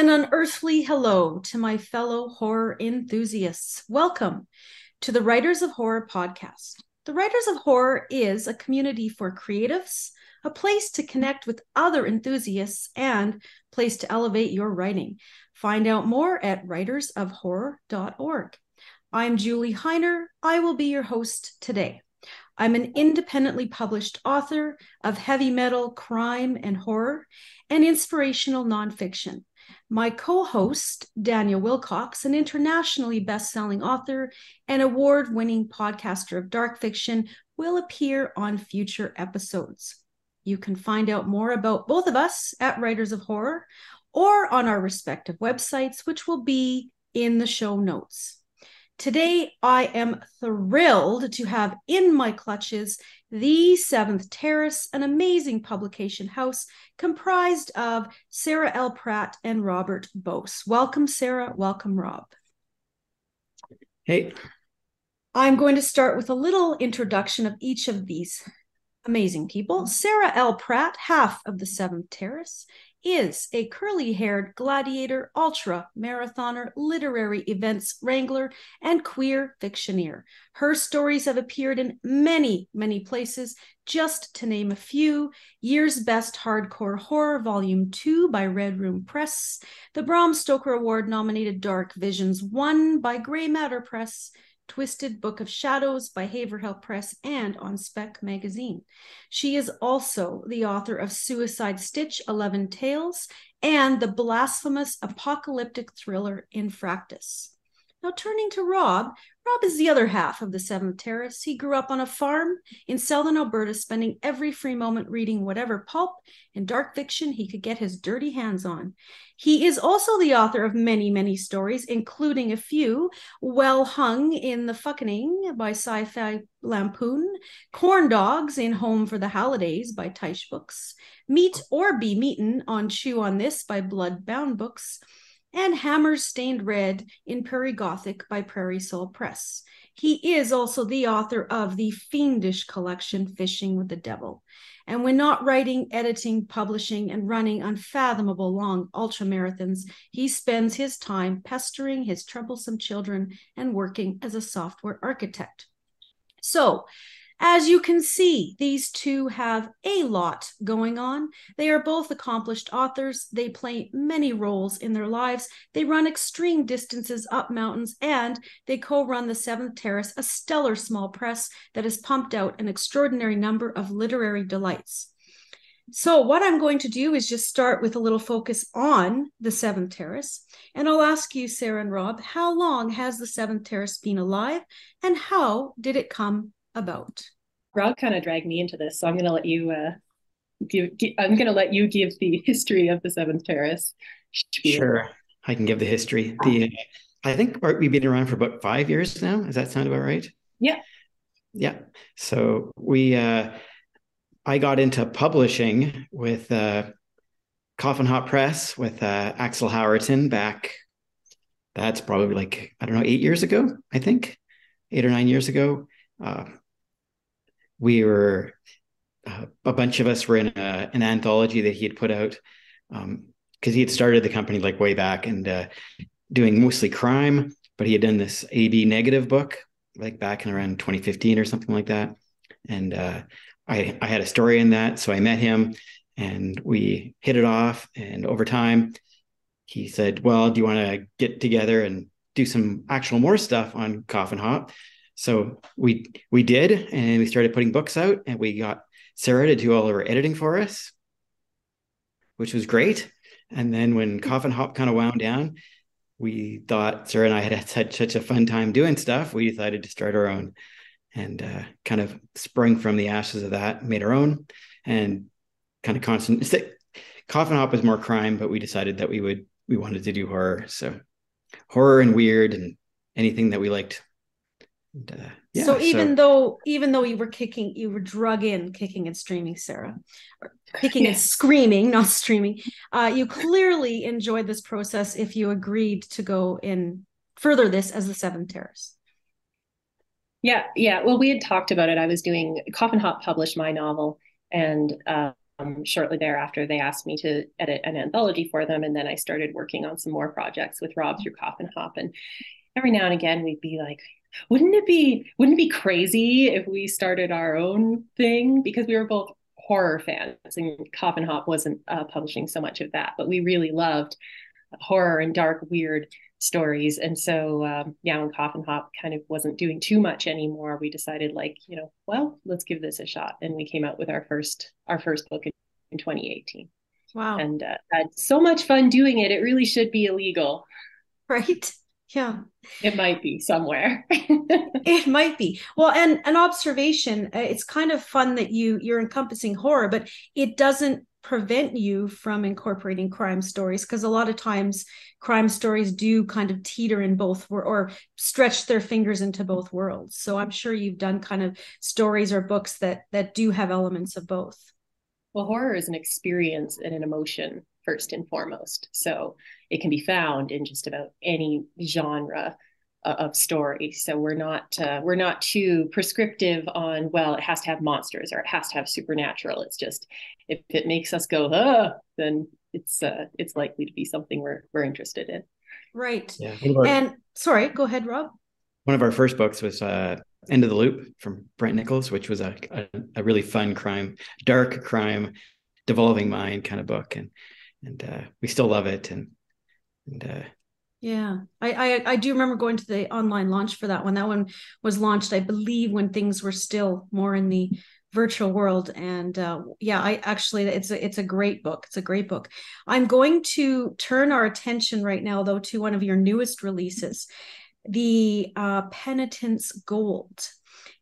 An unearthly hello to my fellow horror enthusiasts. Welcome to the Writers of Horror podcast. The Writers of Horror is a community for creatives, a place to connect with other enthusiasts, and place to elevate your writing. Find out more at writersofhorror.org. I'm Julie Hiner. I will be your host today. I'm an independently published author of heavy metal, crime, and horror, and inspirational nonfiction. My co host, Daniel Willcocks, an internationally best selling author and award winning podcaster of dark fiction, will appear on future episodes. You can find out more about both of us at Writers of Horror or on our respective websites, which will be in the show notes. Today, I am thrilled to have in my clutches The Seventh Terrace, an amazing publication house comprised of Sarah L. Pratt and Robert Bose. Welcome, Sarah. Welcome, Rob. Hey. I'm going to start with a little introduction of each of these amazing people. Sarah L. Pratt, half of The Seventh Terrace, is a curly haired gladiator, ultra marathoner, literary events wrangler, and queer fictioneer. Her stories have appeared in many, many places, just to name a few Year's Best Hardcore Horror, Volume 2 by Red Room Press, the Bram Stoker Award nominated Dark Visions 1 by Grey Matter Press. Twisted Book of Shadows by Haverhill Press and on Spec Magazine. She is also the author of Suicide Stitch 11 Tales and the blasphemous apocalyptic thriller Infractus. Now, turning to Rob, Rob is the other half of the Seventh Terrace. He grew up on a farm in southern Alberta, spending every free moment reading whatever pulp and dark fiction he could get his dirty hands on. He is also the author of many, many stories, including a few well hung in The Fucking by Sci Fi Lampoon, Corn Dogs in Home for the Holidays by Teisch Books, Meet or Be Meaten on Chew on This by Bloodbound Books and Hammers Stained Red in Prairie Gothic by Prairie Soul Press. He is also the author of the fiendish collection Fishing with the Devil. And when not writing, editing, publishing, and running unfathomable long ultra marathons, he spends his time pestering his troublesome children and working as a software architect. So, as you can see, these two have a lot going on. They are both accomplished authors. They play many roles in their lives. They run extreme distances up mountains, and they co run the Seventh Terrace, a stellar small press that has pumped out an extraordinary number of literary delights. So, what I'm going to do is just start with a little focus on the Seventh Terrace. And I'll ask you, Sarah and Rob, how long has the Seventh Terrace been alive and how did it come about? Rob kind of dragged me into this, so I'm going to let you uh, give, give. I'm going to let you give the history of the Seventh Terrace. Sure, I can give the history. The I think we've been around for about five years now. Does that sound about right? Yeah. Yeah. So we, uh, I got into publishing with uh, Coffin Hop Press with uh, Axel Howerton back. That's probably like I don't know eight years ago. I think eight or nine years ago uh, we were uh, a bunch of us were in a, an anthology that he had put out because um, he had started the company like way back and uh, doing mostly crime, but he had done this AB negative book like back in around 2015 or something like that. And uh, I I had a story in that, so I met him and we hit it off. And over time, he said, "Well, do you want to get together and do some actual more stuff on Coffin Hop?" So we we did, and we started putting books out, and we got Sarah to do all of our editing for us, which was great. And then when Coffin Hop kind of wound down, we thought Sarah and I had had such a fun time doing stuff. We decided to start our own, and uh, kind of sprung from the ashes of that, made our own, and kind of constant. Coffin Hop was more crime, but we decided that we would we wanted to do horror. So horror and weird and anything that we liked and, uh, yeah, so even so, though even though you were kicking, you were drug in kicking and streaming, Sarah, or kicking yes. and screaming, not streaming. Uh, you clearly enjoyed this process if you agreed to go in further this as the Seventh Terrace. Yeah, yeah. Well, we had talked about it. I was doing Coffin Hop published my novel, and uh, shortly thereafter, they asked me to edit an anthology for them, and then I started working on some more projects with Rob through Coffin Hop. And every now and again, we'd be like, "Wouldn't it be wouldn't it be crazy if we started our own thing?" Because we were both horror fans, and Coffin Hop wasn't uh, publishing so much of that, but we really loved horror and dark, weird stories. And so, um, yeah, when Coffin Hop kind of wasn't doing too much anymore, we decided, like, you know, well, let's give this a shot. And we came out with our first our first book in, in 2018. Wow! And uh, had so much fun doing it. It really should be illegal, right? Yeah, it might be somewhere. it might be. Well, and an observation. Uh, it's kind of fun that you you're encompassing horror, but it doesn't prevent you from incorporating crime stories because a lot of times crime stories do kind of teeter in both or, or stretch their fingers into both worlds so i'm sure you've done kind of stories or books that that do have elements of both well horror is an experience and an emotion first and foremost so it can be found in just about any genre of story. So we're not uh, we're not too prescriptive on well it has to have monsters or it has to have supernatural. It's just if it makes us go ah then it's uh, it's likely to be something we're we're interested in. Right. Yeah. And sorry, go ahead, Rob. One of our first books was uh, End of the Loop from Brent Nichols, which was a, a, a really fun crime, dark crime, devolving mind kind of book, and and uh, we still love it. And and uh, yeah, I, I, I do remember going to the online launch for that one. That one was launched, I believe, when things were still more in the virtual world. And uh, yeah, I actually it's a it's a great book. It's a great book. I'm going to turn our attention right now, though, to one of your newest releases, the uh, Penitent's Gold.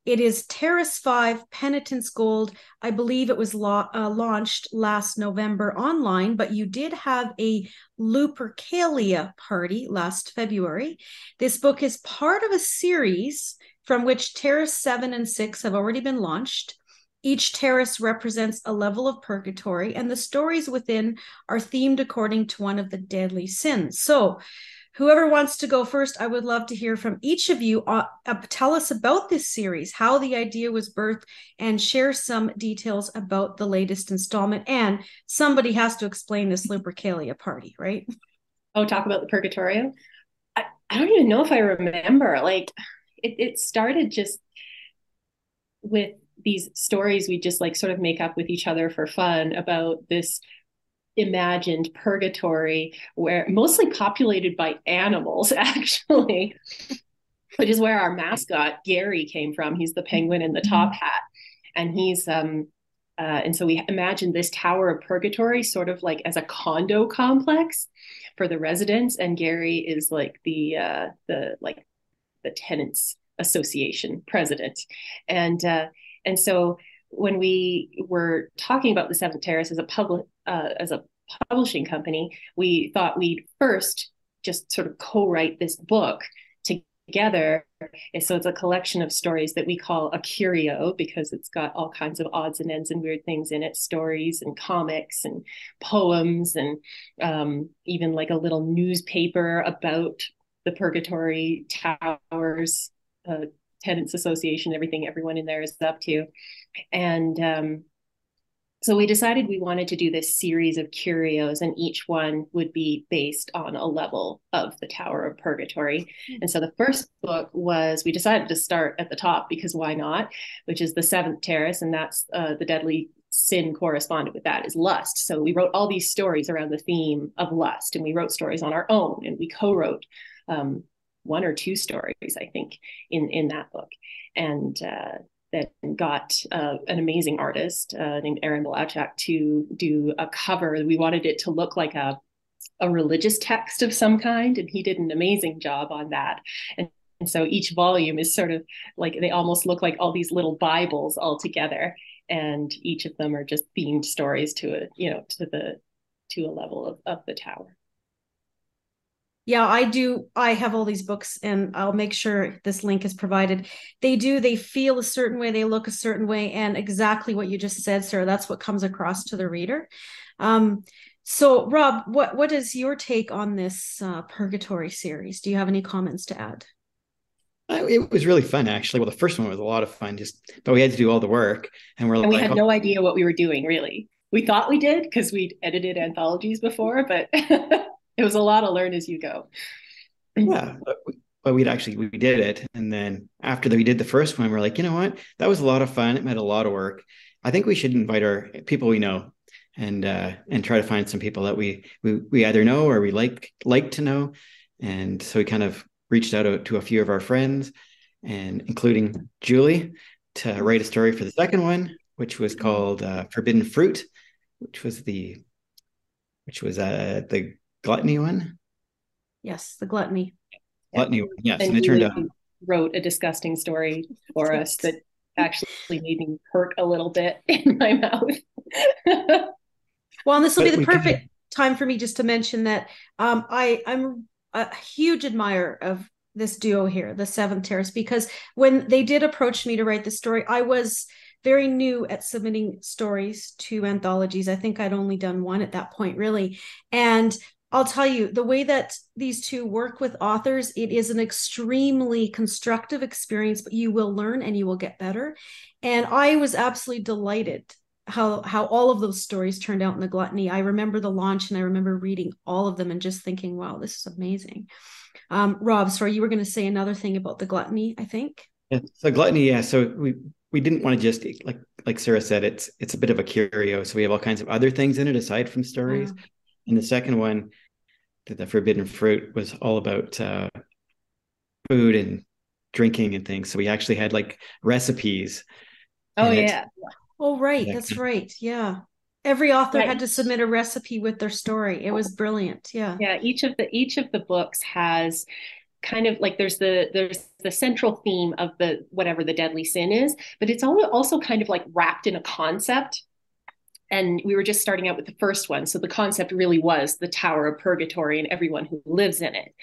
It is Terrace 5 Penitent's Gold. I believe it was uh, launched last November online, but you did have a Lupercalia party last February. This book is part of a series from which Terrace 7 and 6 have already been launched. Each terrace represents a level of purgatory, and the stories within are themed according to one of the deadly sins. So, whoever wants to go first, I would love to hear from each of you. Uh, uh, tell us about this series, how the idea was birthed, and share some details about the latest installment. And somebody has to explain this Lupercalia party, right? Oh, talk about the Purgatorio. I, I don't even know if I remember. Like, it, it started just with these stories we just like sort of make up with each other for fun about this imagined purgatory where mostly populated by animals actually which is where our mascot gary came from. He's the penguin in the mm-hmm. top hat. And he's um uh, and so we imagine this tower of purgatory sort of like as a condo complex for the residents. And gary is like the uh the like the tenants association president. And uh and so when we were talking about the Seventh Terrace as a public uh, as a publishing company, we thought we'd first just sort of co-write this book together. So it's a collection of stories that we call a curio because it's got all kinds of odds and ends and weird things in it, stories and comics and poems and um, even like a little newspaper about the purgatory towers. Uh, tenants association everything everyone in there is up to. And um, so we decided we wanted to do this series of curios and each one would be based on a level of the tower of purgatory. Mm-hmm. and so the first book was we decided to start at the top because why not? Which is the seventh terrace and that's uh, the deadly sin corresponded with that is lust. So we wrote all these stories around the theme of lust and we wrote stories on our own and we co-wrote um, one or two stories, I think, in in that book, and uh, got uh, an amazing artist uh, named Aaron Blachak to do a cover. We wanted it to look like a a religious text of some kind, and he did an amazing job on that. And, and so each volume is sort of like they almost look like all these little Bibles all together, and each of them are just themed stories to a you know to the to a level of, of the tower yeah i do i have all these books and i'll make sure this link is provided. They do they feel a certain way they look a certain way and exactly what you just said sarah that's what comes across to the reader. Um, so rob what what is your take on this uh, purgatory series? Do you have any comments to add? It was really fun actually. Well the first one was a lot of fun just but we had to do all the work and we're and like, we had oh. no idea what we were doing really. We thought we did because we'd edited anthologies before, but it was a lot of learn as you go. Yeah, but, we, but we'd actually we did it, and then after we did the first one, we're like, you know what, that was a lot of fun. It meant a lot of work. I think we should invite our people we know and uh, and try to find some people that we we we either know or we like like to know. And so we kind of reached out to a few of our friends, and including Julie, to write a story for the second one, which was called uh, Forbidden Fruit, which was the which was uh, the gluttony one. Yes, the gluttony. Gluttony one. Yes, and, and it turned out wrote a disgusting story for us that actually made me hurt a little bit in my mouth. well, and this will be the perfect time for me just to mention that um, I I'm a huge admirer of this duo here, the Seventh Terrace, because when they did approach me to write the story, I was very new at submitting stories to anthologies. I think I'd only done one at that point, really. And I'll tell you, the way that these two work with authors, it is an extremely constructive experience, but you will learn and you will get better. And I was absolutely delighted how how all of those stories turned out in the gluttony. I remember the launch and I remember reading all of them and just thinking, wow, this is amazing. Um, Rob, sorry, you were going to say another thing about the gluttony, I think. Yeah, so gluttony, yeah. So we we didn't want to just like like Sarah said, it's it's a bit of a curio. So we have all kinds of other things in it aside from stories. And the second one, the, the forbidden fruit, was all about uh, food and drinking and things. So we actually had like recipes. Oh yeah. Oh right, that's right. Yeah. Every author had to submit a recipe with their story. It was brilliant. Yeah. Yeah. Each of the each of the books has kind of like there's the there's the central theme of the whatever the deadly sin is, but it's also kind of like wrapped in a concept and we were just starting out with the first one. So the concept really was the tower of purgatory and everyone who lives in it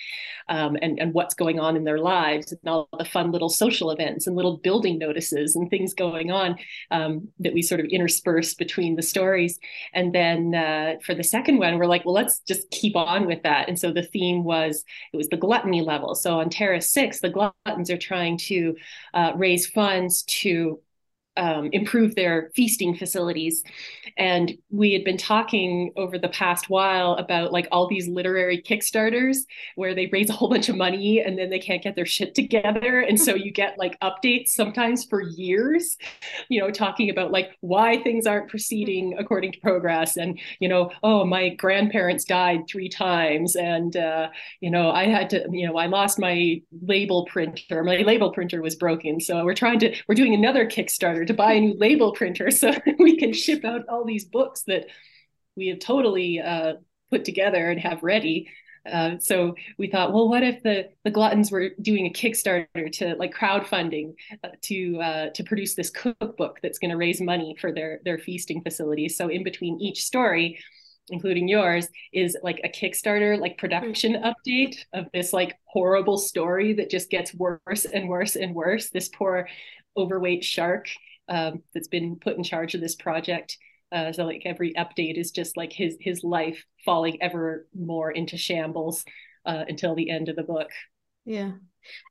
um, and, and what's going on in their lives and all the fun little social events and little building notices and things going on um, that we sort of interspersed between the stories. And then uh, for the second one we're like well let's just keep on with that. And so the theme was it was the gluttony level. So on terrace 6 the gluttons are trying to uh, raise funds to um, improve their feasting facilities. And we had been talking over the past while about like all these literary Kickstarters where they raise a whole bunch of money and then they can't get their shit together. And so you get like updates sometimes for years, you know, talking about like why things aren't proceeding according to progress. And, you know, oh, my grandparents died three times. And, uh, you know, I had to, you know, I lost my label printer. My label printer was broken. So we're trying to, we're doing another Kickstarter to buy a new label printer so we can ship out all these books that we have totally uh, put together and have ready. Uh, so we thought, well, what if the the gluttons were doing a Kickstarter to like crowdfunding uh, to uh, to produce this cookbook that's going to raise money for their their feasting facilities. So in between each story, including yours, is like a Kickstarter like production update of this like horrible story that just gets worse and worse and worse. This poor overweight shark um, that's been put in charge of this project. Uh, so like every update is just like his his life falling ever more into shambles uh, until the end of the book. Yeah.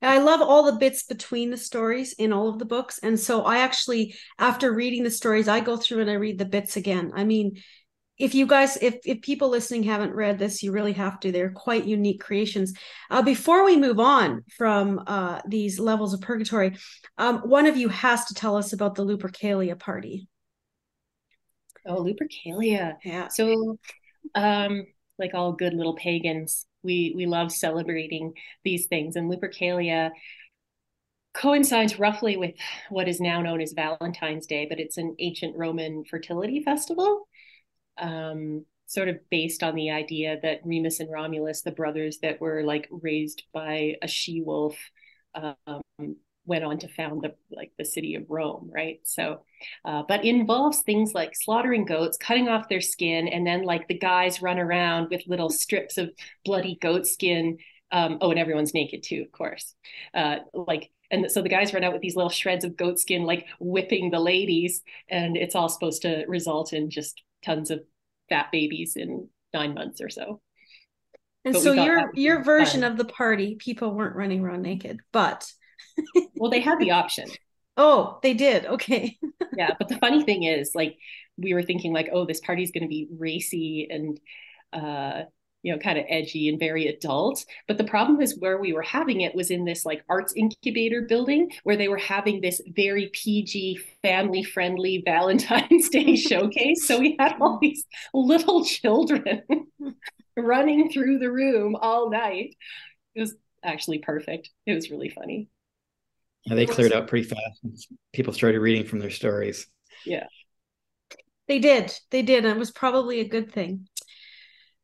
I love all the bits between the stories in all of the books. And so I actually, after reading the stories, I go through and I read the bits again. I mean, if you guys if if people listening haven't read this you really have to. They're quite unique creations. Uh, before we move on from uh, these levels of purgatory um, one of you has to tell us about the lupercalia party. Oh lupercalia. Yeah. So um like all good little pagans we we love celebrating these things. And lupercalia coincides roughly with what is now known as valentine's day but it's an ancient roman fertility festival um, sort of based on the idea that Remus and Romulus, the brothers that were like raised by a she wolf, um, went on to found the like the city of Rome, right? So, uh, but involves things like slaughtering goats, cutting off their skin, and then like the guys run around with little strips of bloody goat skin. Um, oh, and everyone's naked too, of course. Uh, like and so the guys run out with these little shreds of goat skin like whipping the ladies and it's all supposed to result in just tons of fat babies in nine months or so. And but so your your version fun. of the party, people weren't running around naked, but well, they had the option. Oh, they did. Okay. yeah, but the funny thing is, like we were thinking like, oh, this party's going to be racy and uh, you know, kind of edgy and very adult. But the problem is where we were having it was in this like arts incubator building where they were having this very PG, family friendly Valentine's Day showcase. So we had all these little children running through the room all night. It was actually perfect. It was really funny. Yeah, they cleared out pretty fast. People started reading from their stories. Yeah. They did. They did. And it was probably a good thing.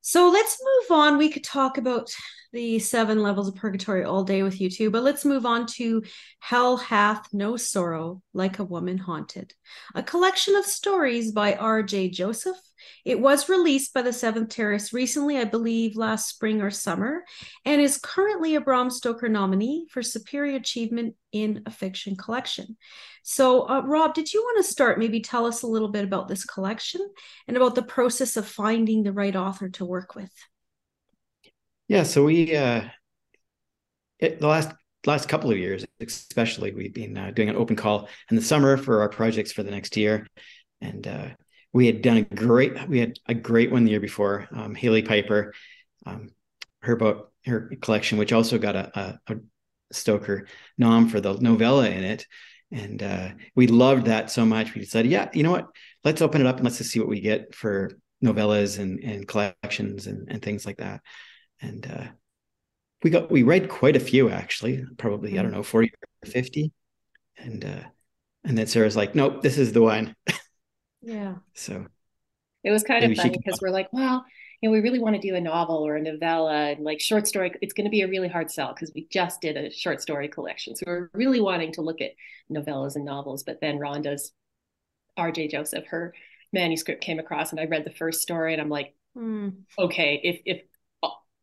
So let's move on. We could talk about the seven levels of purgatory all day with you too, but let's move on to Hell Hath No Sorrow Like a Woman Haunted, a collection of stories by R.J. Joseph it was released by the Seventh Terrace recently, I believe last spring or summer, and is currently a Bram Stoker nominee for Superior Achievement in a Fiction Collection. So, uh, Rob, did you want to start? Maybe tell us a little bit about this collection and about the process of finding the right author to work with. Yeah, so we uh, it, the last last couple of years, especially, we've been uh, doing an open call in the summer for our projects for the next year, and uh, we had done a great we had a great one the year before um, hailey piper um, her book her collection which also got a, a, a, stoker nom for the novella in it and uh, we loved that so much. We decided yeah you know what? Let's open it up and let's just see what we get for novellas and, and collections and, and things like that. And uh, we got we read quite a few actually probably i don't know 40 or 50 and uh, and then sarah's like nope this is the one. Yeah. So it was kind of funny because we're like, well, you know, we really want to do a novel or a novella and like short story. It's going to be a really hard sell because we just did a short story collection. So we're really wanting to look at novellas and novels. But then Rhonda's R.J. Joseph, her manuscript came across, and I read the first story, and I'm like, mm. okay, if if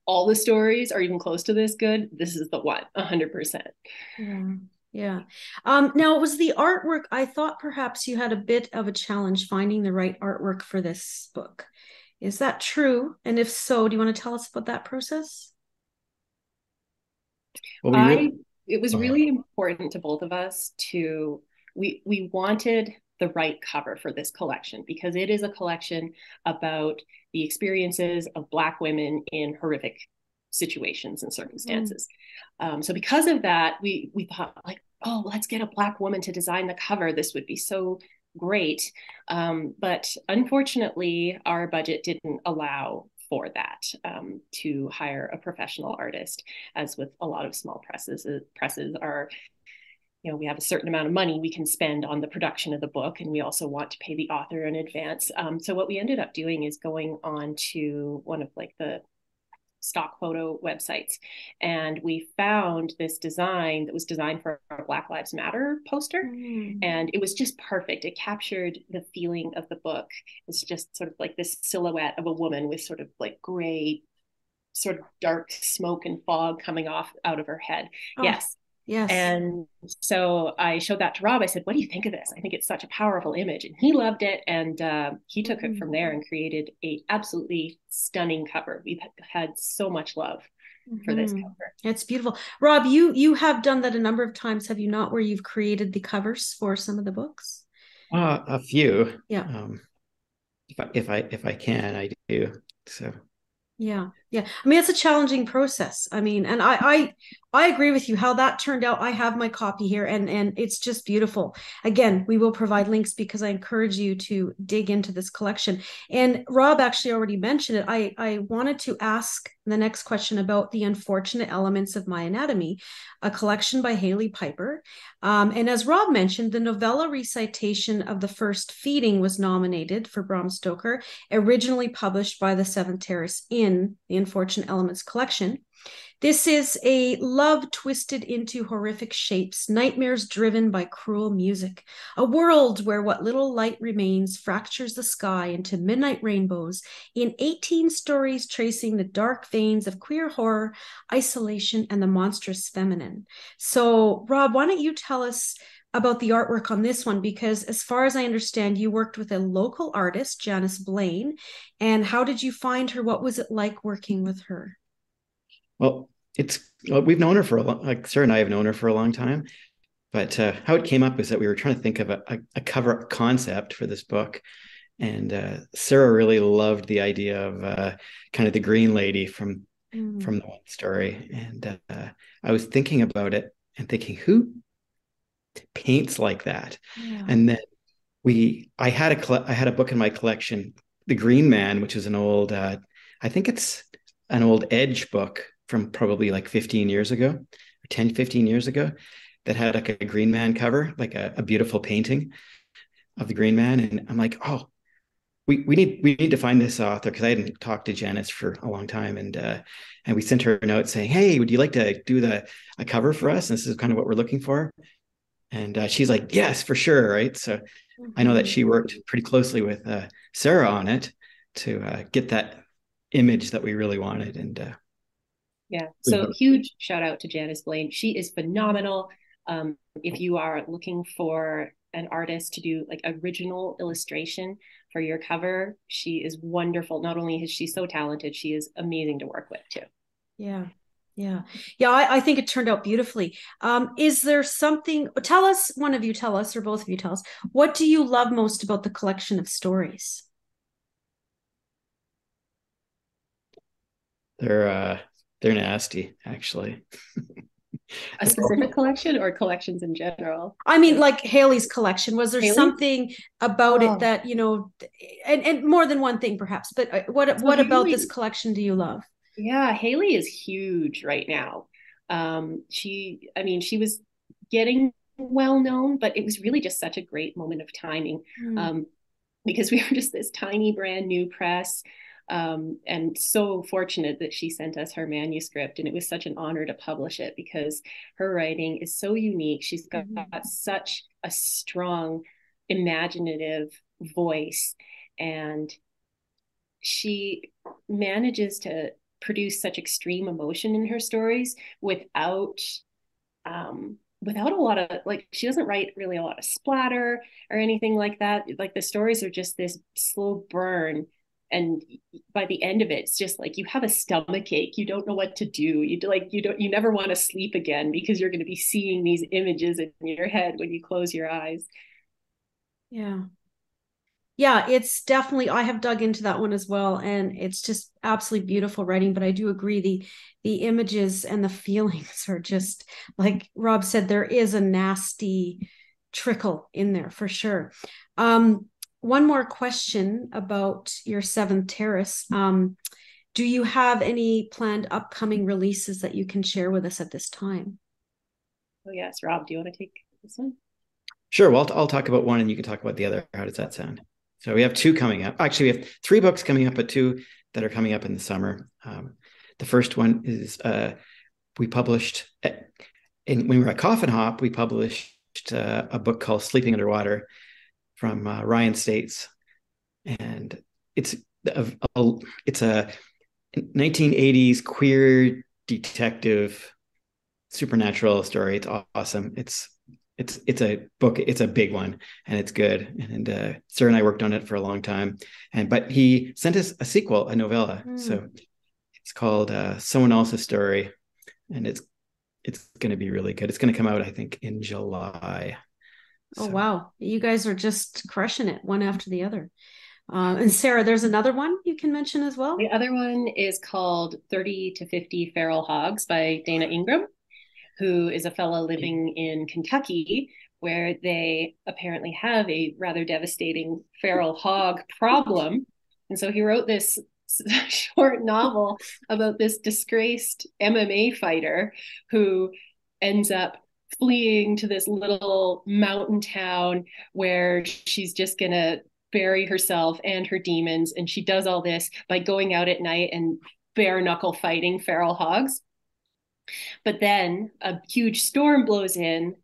all the stories are even close to this good, this is the one, one, hundred percent. Yeah. Yeah. Um, now, it was the artwork, I thought perhaps you had a bit of a challenge finding the right artwork for this book. Is that true? And if so, do you want to tell us about that process? Well, we really- I, it was really important to both of us to, we, we wanted the right cover for this collection because it is a collection about the experiences of Black women in horrific situations and circumstances. Mm. Um, so because of that, we we thought like, oh, let's get a black woman to design the cover. This would be so great. Um, but unfortunately, our budget didn't allow for that um, to hire a professional artist, as with a lot of small presses. Uh, presses are you know we have a certain amount of money we can spend on the production of the book and we also want to pay the author in advance um, so what we ended up doing is going on to one of like the stock photo websites. And we found this design that was designed for a Black Lives Matter poster. Mm. And it was just perfect. It captured the feeling of the book. It's just sort of like this silhouette of a woman with sort of like gray, sort of dark smoke and fog coming off out of her head. Oh. Yes. Yes. And so I showed that to Rob. I said, What do you think of this? I think it's such a powerful image. And he loved it. And uh, he took it from there and created a absolutely stunning cover. We've had so much love for this mm-hmm. cover. It's beautiful. Rob, you you have done that a number of times, have you not, where you've created the covers for some of the books? Uh, a few. Yeah. Um, if I if I if I can, I do. So yeah yeah i mean it's a challenging process i mean and i i i agree with you how that turned out. I have my copy here and and it's just beautiful. Again we will provide links because i encourage you to dig into this collection. And rob actually already mentioned it. I i wanted to ask the next question about the unfortunate elements of my anatomy a collection by Hailey piper. Um, and as rob mentioned the novella recitation of the first feeding was nominated for bram stoker originally published by the seventh terrace in the Unfortunate Elements collection. This is a love twisted into horrific shapes, nightmares driven by cruel music, a world where what little light remains fractures the sky into midnight rainbows in 18 stories tracing the dark veins of queer horror, isolation, and the monstrous feminine. So, Rob, why don't you tell us? about the artwork on this one because as far as i understand you worked with a local artist janice blaine and how did you find her what was it like working with her well it's well, we've known her for a long like sarah and i have known her for a long time but uh, how it came up is that we were trying to think of a, a, a cover concept for this book and uh, Sarah really loved the idea of uh, kind of the green lady from mm. from the one story, and uh, I was thinking about it and thinking who paints like that, yeah. and then we I had a I had a book in my collection, The Green Man, which is an old uh, I think it's an old Edge book from probably like 15 years ago, or 10, 15 years ago, that had like a Green Man cover, like a, a beautiful painting of the Green Man, and I'm like, oh, we, we need we need to find this author because I hadn't talked to Janice for a long time, and uh, and we sent her a note saying, "Hey, would you like to do the a cover for us? And this is kind of what we're looking for." And uh, she's like, "Yes, for sure." Right. So mm-hmm. I know that she worked pretty closely with uh, Sarah on it to uh, get that image that we really wanted. And uh, yeah, so huge shout out to Janice Blaine. She is phenomenal. Um, if you are looking for an artist to do like original illustration for your cover. She is wonderful. Not only is she so talented, she is amazing to work with too. Yeah. Yeah. Yeah. I, I think it turned out beautifully. Um, is there something, tell us, one of you tell us, or both of you tell us, what do you love most about the collection of stories? They're, uh, they're nasty, actually. a specific collection or collections in general i mean like hailey's collection was there Hailey? something about oh. it that you know and, and more than one thing perhaps but uh, what so what Hailey, about this collection do you love yeah hailey is huge right now um she i mean she was getting well known but it was really just such a great moment of timing mm. um because we were just this tiny brand new press um, and so fortunate that she sent us her manuscript and it was such an honor to publish it because her writing is so unique she's got, mm-hmm. such a strong imaginative voice and she manages to produce such extreme emotion in her stories without um, without a lot of like she doesn't write really a lot of splatter or anything like that like the stories are just this slow burn and by the end of it it's just like you have a stomach ache. You don't know what to do. You like you don't you never want to sleep again because you're going to be seeing these images in your head when you close your eyes. Yeah. Yeah it's definitely i have dug into that one as well and it's just absolutely beautiful writing but i do agree the the images and the feelings are just like rob said there is a nasty trickle in there for sure. Um one more question about your seventh terrace. Um, do you have any planned upcoming releases that you can share with us at this time? Oh yes, Rob, do you want to take this one? Sure. Well, I'll, I'll talk about one, and you can talk about the other. How does that sound? So we have two coming up. Actually, we have three books coming up, but two that are coming up in the summer. Um, the first one is uh, we published at, in, when we were at Coffin Hop. We published uh, a book called Sleeping Underwater, from uh, Ryan States, and it's a, a, it's a 1980s queer detective supernatural story. It's awesome. It's it's it's a book. It's a big one, and it's good. And uh, Sarah and I worked on it for a long time. And but he sent us a sequel, a novella. Mm. So it's called uh, Someone Else's Story, and it's it's going to be really good. It's going to come out, I think, in July. Oh, so. Oh wow, you guys are just crushing it one after the other. Uh, and Sarah, there's another one you can mention as well. The other one is called 30 to 50 Feral Hogs by Dayna Ingram, who is a fellow living in Kentucky, where they apparently have a rather devastating feral hog problem. And so he wrote this short novel about this disgraced MMA fighter who ends up fleeing to this little mountain town where she's just going to bury herself and her demons. And she does all this by going out at night and bare knuckle fighting feral hogs. But then a huge storm blows in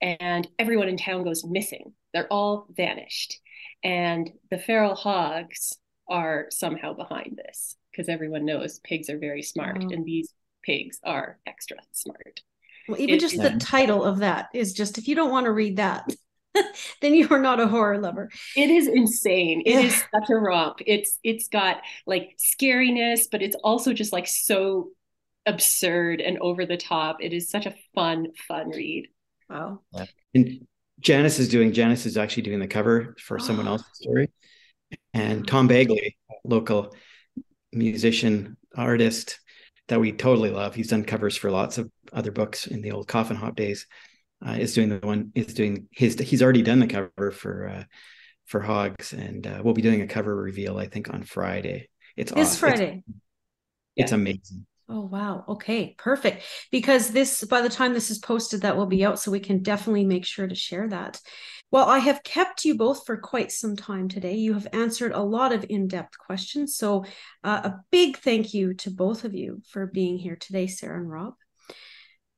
and everyone in town goes missing. They're all vanished. And the feral hogs are somehow behind this because everyone knows pigs are very smart and these pigs are extra smart. Well, even it, just the title of that is just if you don't want to read that, then you are not a horror lover. It is insane. It is such a romp. It's it's got like scariness, but it's also just like so absurd and over the top. It is such a fun, fun read. Wow. And Janice is doing Janice is actually doing the cover for someone else's story. and Tom Bagley, local musician artist that we totally love. He's done covers for lots of other books in the old Coffin Hop days. Uh, is doing the one is doing his he's already done the cover for uh, for Hogs, and uh, we'll be doing a cover reveal I think on Friday. It's this awesome. Friday. It's, it's amazing. Oh wow. Okay, perfect. Because this by the time this is posted that will be out so we can definitely make sure to share that. Well, I have kept you both for quite some time today. You have answered a lot of in-depth questions. So, uh, a big thank you to both of you for being here today, Sarah and Rob.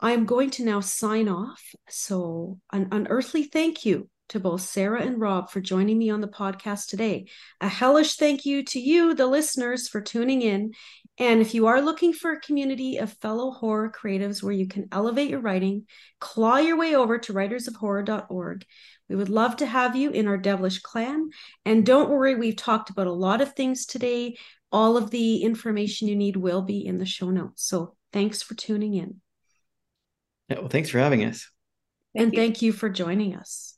I am going to now sign off. So, an unearthly thank you to both Sarah and Rob for joining me on the podcast today. A hellish thank you to you, the listeners, for tuning in. And if you are looking for a community of fellow horror creatives where you can elevate your writing, claw your way over to writersofhorror.org. We would love to have you in our devilish clan. And don't worry, we've talked about a lot of things today. All of the information you need will be in the show notes. So thanks for tuning in. Yeah, well, thanks for having us. Thank and you. thank you for joining us.